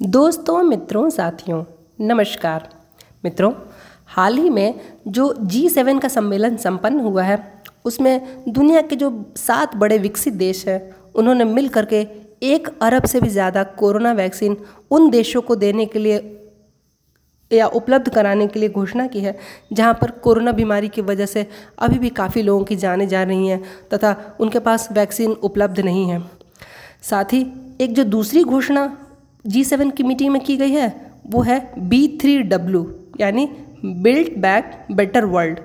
दोस्तों, मित्रों, साथियों, नमस्कार। मित्रों, हाल ही में जो जी सेवन का सम्मेलन संपन्न हुआ है, उसमें दुनिया के जो सात बड़े विकसित देश हैं, उन्होंने मिल करके एक अरब से भी ज़्यादा कोरोना वैक्सीन उन देशों को देने के लिए या उपलब्ध कराने के लिए घोषणा की है, जहाँ पर कोरोना बीमारी की वजह से अभी भी काफ़ी लोगों की जानें जा रही हैं तथा उनके पास वैक्सीन उपलब्ध नहीं है। साथ ही एक जो दूसरी घोषणा जी सेवन की मीटिंग में की गई है, वो है बी थ्री डब्ल्यू यानी बिल्ड बैक बेटर वर्ल्ड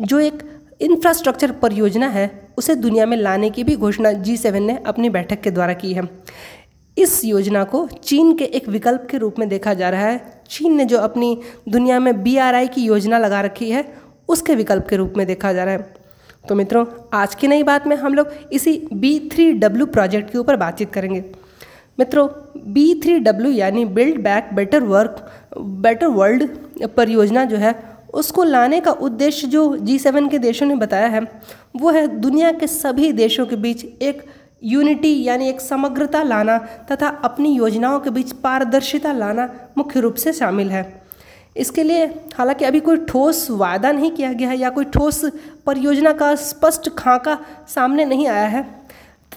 जो एक इंफ्रास्ट्रक्चर परियोजना है, उसे दुनिया में लाने की भी घोषणा जी सेवन ने अपनी बैठक के द्वारा की है। इस योजना को चीन के एक विकल्प के रूप में देखा जा रहा है। चीन ने जो अपनी दुनिया में बीआरआई की योजना लगा रखी है, उसके विकल्प के रूप में देखा जा रहा है। तो मित्रों, आज की नई बात में हम लोग इसी बी थ्री डब्ल्यू प्रोजेक्ट के ऊपर बातचीत करेंगे। मित्रों बी थ्री डब्ल्यू यानी build back better work better world परियोजना जो है, उसको लाने का उद्देश्य जो जी सेवन के देशों ने बताया है, वो है दुनिया के सभी देशों के बीच एक यूनिटी यानी एक समग्रता लाना तथा अपनी योजनाओं के बीच पारदर्शिता लाना मुख्य रूप से शामिल है। इसके लिए हालाँकि अभी कोई ठोस वादा नहीं किया गया है या कोई ठोस परियोजना का स्पष्ट खाका सामने नहीं आया है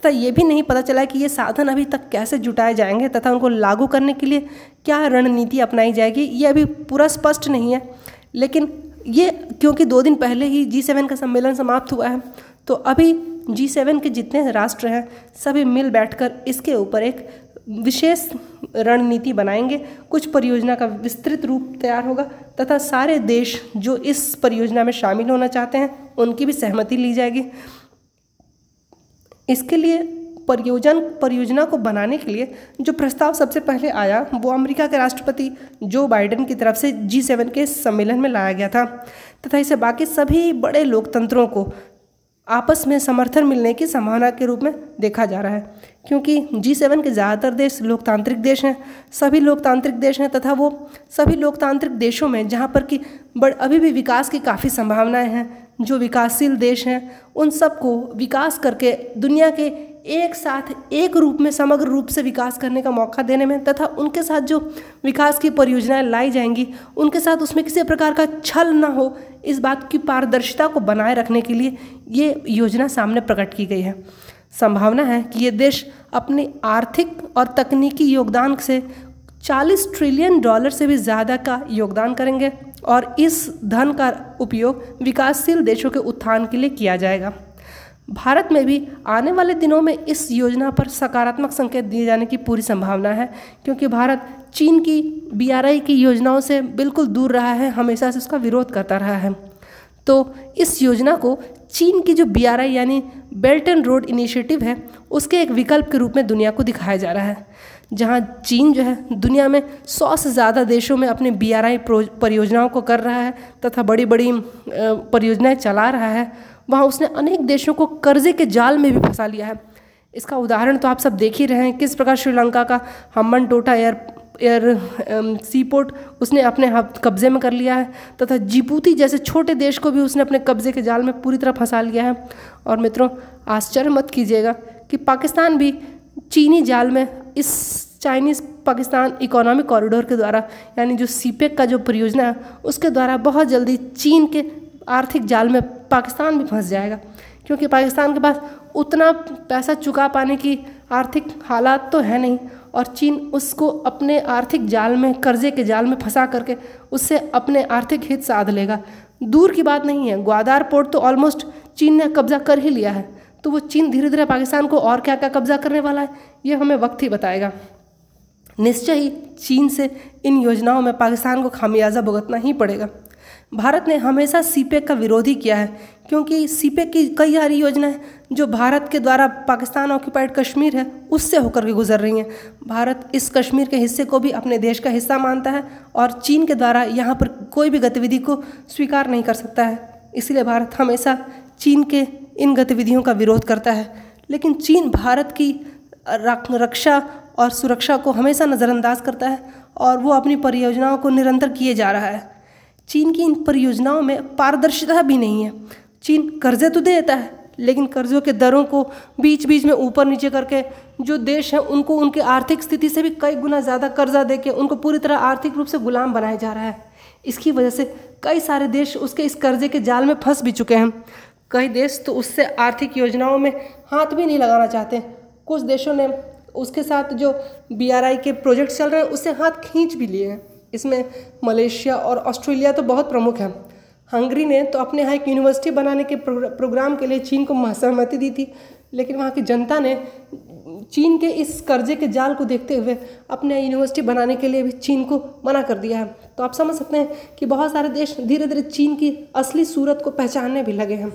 तथा ये भी नहीं पता चला कि ये साधन अभी तक कैसे जुटाए जाएँगे तथा उनको लागू करने के लिए क्या रणनीति अपनाई जाएगी, ये अभी पूरा स्पष्ट नहीं है। लेकिन ये क्योंकि दो दिन पहले ही जी सेवन का सम्मेलन समाप्त हुआ है तो अभी जी सेवन के जितने राष्ट्र हैं, सभी मिल बैठकर इसके ऊपर एक विशेष रणनीति बनाएँगे। कुछ परियोजना का विस्तृत रूप तैयार होगा तथा सारे देश जो इस परियोजना में शामिल होना चाहते हैं, उनकी भी सहमति ली जाएगी। इसके लिए परियोजन, परियोजना को बनाने के लिए जो प्रस्ताव सबसे पहले आया, वो अमेरिका के राष्ट्रपति जो बाइडेन की तरफ़ से जी सेवन के सम्मेलन में लाया गया था। तथा इसे बाकी सभी बड़े लोकतंत्रों को आपस में समर्थन मिलने की संभावना के रूप में देखा जा रहा है। क्योंकि जी सेवन के ज़्यादातर देश लोकतांत्रिक देश हैं, सभी लोकतांत्रिक देश हैं तथा वो सभी लोकतांत्रिक देशों में जहाँ पर कि बड़, अभी भी विकास की काफ़ी संभावनाएँ हैं जो विकासशील देश हैं, उन सबको विकास करके, दुनिया के एक साथ, एक रूप में, समग्र रूप से विकास करने का मौका देने में तथा उनके साथ जो विकास की परियोजनाएँ लाई जाएँगी, उनके साथ उसमें किसी प्रकार का छल न हो, इस बात की पारदर्शिता को बनाए रखने के लिए ये योजना सामने प्रकट की गई है। संभावना है कि ये देश अपने आर्थिक और तकनीकी योगदान से 40 ट्रिलियन डॉलर से भी ज़्यादा का योगदान करेंगे। और इस धन का उपयोग विकासशील देशों के उत्थान के लिए किया जाएगा। भारत में भी आने वाले दिनों में इस योजना पर सकारात्मक संकेत दिए जाने की पूरी संभावना है, क्योंकि भारत चीन की बीआरआई की योजनाओं से बिल्कुल दूर रहा है, हमेशा से उसका विरोध करता रहा है। तो इस योजना को चीन की जो बीआरआई यानी बेल्ट एंड रोड इनिशिएटिव है, उसके एक विकल्प के रूप में दुनिया को दिखाया जा रहा है। जहाँ चीन जो है दुनिया में सौ से ज़्यादा देशों में अपने बी आर आई परियोजनाओं को कर रहा है तथा बड़ी बड़ी परियोजनाएँ चला रहा है। वहाँ उसने अनेक देशों को कर्जे के जाल में भी फंसा लिया है। इसका उदाहरण तो आप सब देख ही रहे हैं, किस प्रकार श्रीलंका का हम्बन टोटा एयर एयर सी पोर्ट उसने अपने कब्ज़े में कर लिया है तथा जिबूती जैसे छोटे देश को भी उसने अपने कब्ज़े के जाल में पूरी तरह फंसा लिया है। और मित्रों, आश्चर्य मत कीजिएगा कि पाकिस्तान भी चीनी जाल में इस चाइनीज़ पाकिस्तान इकोनॉमिक कॉरिडोर के द्वारा, यानी जो सीपेक का जो परियोजना है, उसके द्वारा बहुत जल्दी चीन के आर्थिक जाल में पाकिस्तान भी फंस जाएगा। क्योंकि पाकिस्तान के पास उतना पैसा चुका पाने की आर्थिक हालात तो है नहीं, और चीन उसको अपने आर्थिक जाल में, कर्जे के जाल में फंसा करके उससे अपने आर्थिक हित साध लेगा। दूर की बात नहीं है, ग्वादार पोर्ट तो ऑलमोस्ट चीन ने कब्जा कर ही लिया है। तो वो चीन धीरे धीरे पाकिस्तान को और क्या क्या कब्जा करने वाला है, ये हमें वक्त ही बताएगा। निश्चय ही चीन से इन योजनाओं में पाकिस्तान को खामियाजा भुगतना ही पड़ेगा। भारत ने हमेशा सीपेक का विरोध ही किया है, क्योंकि सीपेक की कई सारी योजनाएँ जो भारत के द्वारा पाकिस्तान ऑक्यूपाइड कश्मीर है, उससे होकर के गुजर रही हैं। भारत इस कश्मीर के हिस्से को भी अपने देश का हिस्सा मानता है और चीन के द्वारा यहाँ पर कोई भी गतिविधि को स्वीकार नहीं कर सकता है। इसलिए भारत हमेशा चीन के इन गतिविधियों का विरोध करता है। लेकिन चीन भारत की रक्षा और सुरक्षा को हमेशा नज़रअंदाज करता है और वो अपनी परियोजनाओं को निरंतर किए जा रहा है। चीन की इन परियोजनाओं में पारदर्शिता भी नहीं है। चीन कर्जे तो देता है, लेकिन कर्ज़ों के दरों को बीच बीच में ऊपर नीचे करके जो देश हैं, उनको उनकी आर्थिक स्थिति से भी कई गुना ज़्यादा कर्जा दे के उनको पूरी तरह आर्थिक रूप से गुलाम बनाया जा रहा है। इसकी वजह से कई सारे देश उसके इस कर्जे के जाल में फंस भी चुके हैं। कई देश तो उससे आर्थिक योजनाओं में हाथ भी नहीं लगाना चाहते। कुछ देशों ने उसके साथ जो बीआरआई के प्रोजेक्ट चल रहे हैं उससे हाथ खींच भी लिए हैं। इसमें मलेशिया और ऑस्ट्रेलिया तो बहुत प्रमुख हैं। हंगरी ने तो अपने यहाँ एक यूनिवर्सिटी बनाने के प्रोग्राम के लिए चीन को सहमति दी थी, लेकिन वहाँ की जनता ने चीन के इस कर्जे के जाल को देखते हुए अपने यूनिवर्सिटी बनाने के लिए भी चीन को मना कर दिया है। तो आप समझ सकते हैं कि बहुत सारे देश धीरे धीरे चीन की असली सूरत को पहचानने भी लगे हैं।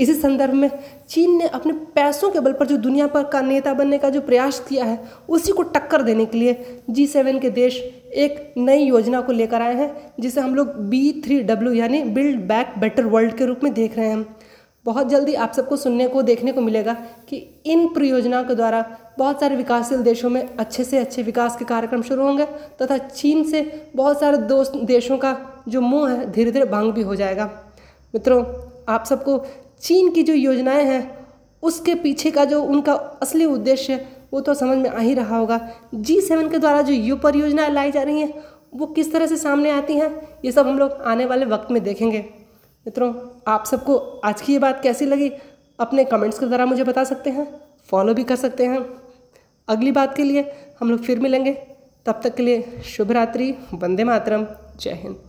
इसी संदर्भ में चीन ने अपने पैसों के बल पर जो दुनिया पर का नेता बनने का जो प्रयास किया है, उसी को टक्कर देने के लिए जी सेवन के देश एक नई योजना को लेकर आए हैं, जिसे हम लोग बी थ्री डब्ल्यू यानी बिल्ड बैक बेटर वर्ल्ड के रूप में देख रहे हैं। बहुत जल्दी आप सबको सुनने को, देखने को मिलेगा कि इन परियोजनाओं के द्वारा बहुत सारे विकासशील देशों में अच्छे से अच्छे विकास के कार्यक्रम शुरू होंगे तथा चीन से बहुत सारे दोस्त देशों का जो मुँह है धीरे धीरे भंग भी हो जाएगा। मित्रों, आप सबको चीन की जो योजनाएँ हैं, उसके पीछे का जो उनका असली उद्देश्य है, वो तो समझ में आ ही रहा होगा। जी सेवन के द्वारा जो यू परियोजनाएँ लाई जा रही हैं, वो किस तरह से सामने आती हैं, ये सब हम लोग आने वाले वक्त में देखेंगे। मित्रों, आप सबको आज की ये बात कैसी लगी? अपने कमेंट्स के द्वारा मुझे बता सकते हैं फॉलो भी कर सकते हैं। अगली बात के लिए हम लोग फिर मिलेंगे। तब तक के लिए शुभ रात्रि वंदे मातरम, जय हिंद।